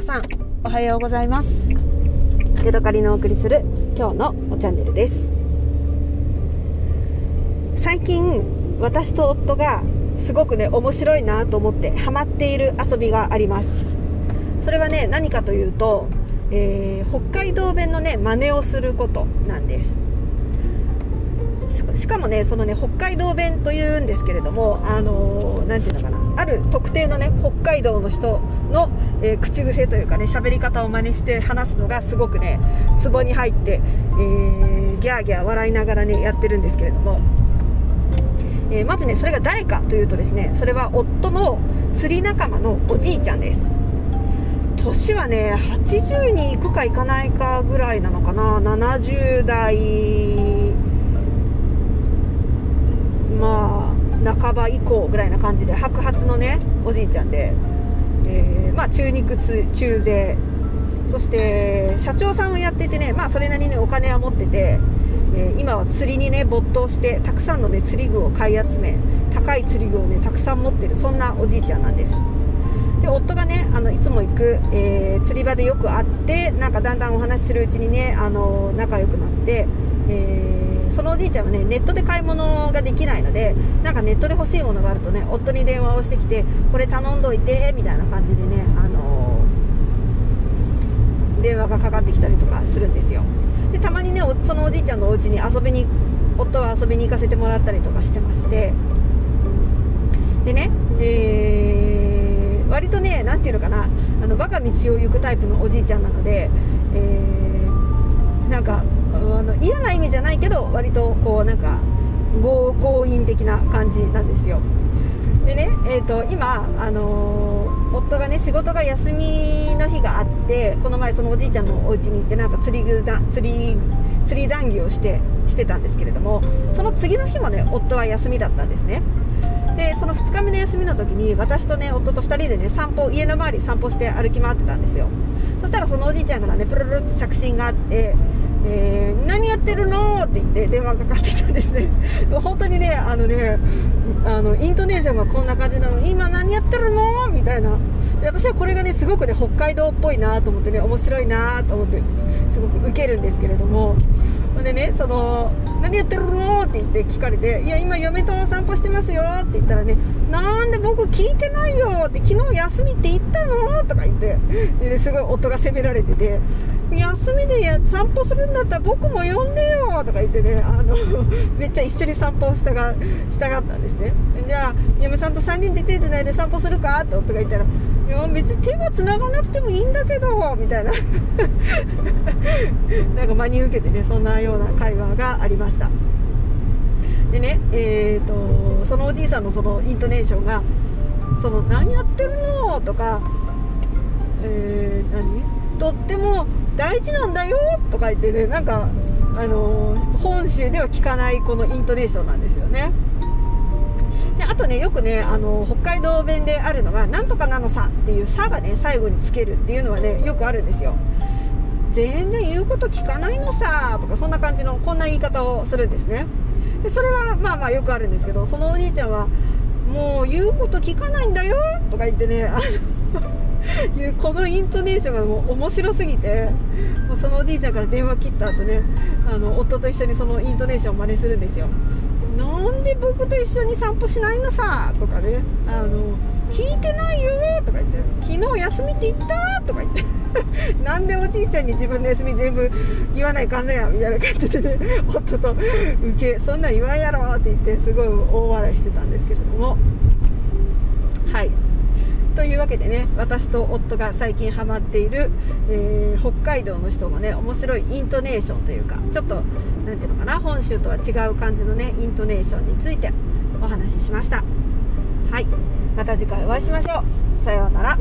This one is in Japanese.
皆さんおはようございます。ヤドカリのお送りする今日のおチャンネルです。最近私と夫がすごくね面白いなと思ってハマっている遊びがあります。それはね何かというと、えー、北海道弁のね真似をすることなんです。かもねそのね北海道弁というんですけれどもあの何、ー、て言うのかなある特定のね北海道の人の、えー、口癖というかね喋り方を真似して話すのがすごくねツボに入って、えー、ギャーギャー笑いながらねやってるんですけれども、えまずねそれが誰かというとですねそれは夫の釣り仲間のおじいちゃんです。年はね80に行くか行かないかぐらいなのかな70代まあ半ば以降ぐらいな感じで白髪のねおじいちゃんで、えー、まあ中肉中背。そして社長さんをやっててねまあそれなりにお金は持ってて、え、今は釣りにね没頭してたくさんのね釣り具を買い集め高い釣り具をねたくさん持ってるそんなおじいちゃんなんです。で夫がねあのいつも行く、えー、釣り場でよく会ってなんかだんだんお話しするうちにねあの仲良くなって、えーそのおじいちゃんはねネットで買い物ができないのでなんかネットで欲しいものがあるとね夫に電話をしてきてこれ頼んどいてみたいな感じでね、あのー、電話がかかってきたりとかするんですよ。でたまにねそのおじいちゃんのお家に遊びに夫は遊びに行かせてもらったりとかしてまして。でね、えー、割とね何て言うのかなあの我が道を行くタイプのおじいちゃんなので、えー、割とこうなんか強引的な感じなんですよ。でね、えーと、今、あのー、夫がね仕事が休みの日があってこの前そのおじいちゃんのお家に行ってなんか釣り具だ釣り釣り談義をしてしてたんですけれどもその次の日もね夫は休みだったんですね。でその2日目の休みの時に私とね夫と2人でね散歩家の周り散歩して歩き回ってたんですよ。そしたらそのおじいちゃんからねプルルって着信があってえー、何やってるのって言って電話かかってきたんですね。本当にねあのねあのイントネーションがこんな感じなの。今何やってるのみたいな。で私はこれがねすごくね北海道っぽいなと思ってね面白いなと思ってすごく受けるんですけれども。でねその何やってるの？って言って聞かれていや今嫁と散歩してますよって言ったらねなんで僕聞いてないよって昨日休みって言ったの？とか言ってでねすごい夫が責められてて休みで散歩するんだったら僕も呼んでよとか言ってねあの めっちゃ一緒に散歩をしたがしたがったんですね。じゃあ嫁さんと3人で手つないで散歩するか？って夫が言ったらいや別に手が繋がなくてもいいんだけどみたいな。なんか真に受けてねそんなような会話がありました。でねえーと、そのおじいさんのそのイントネーションが「その何やってるの?」とか「えー、何とっても大事なんだよ」とか言ってねなんかあのー、本州では聞かないこのイントネーションなんですよね。であとねよくねあの北海道弁であるのが「なんとかなのさ」っていう「さ」がね最後につけるっていうのはねよくあるんですよ。全然言うこと聞かないのさとかそんな感じのこんな言い方をするんですね。でそれはまあまあよくあるんですけどそのおじいちゃんはもう言うこと聞かないんだよとか言ってねあのこのイントネーションがもう面白すぎてもうそのおじいちゃんから電話切った後ねあの夫と一緒にそのイントネーションを真似するんですよ。なんで僕と一緒に散歩しないのさとかねあの聞いてないよとか言って昨日休みって言った？とか言って。なんでおじいちゃんに自分の休み全部言わないかんのやみたいな感じでね夫と受けそんなん言わんやろって言ってすごい大笑いしてたんですけれども。はい。というわけでね私と夫が最近ハマっている、えー、北海道の人のね面白いイントネーションというかちょっと何ていうのかな本州とは違う感じのねイントネーションについてお話ししました。はい。また次回お会いしましょう。さようなら。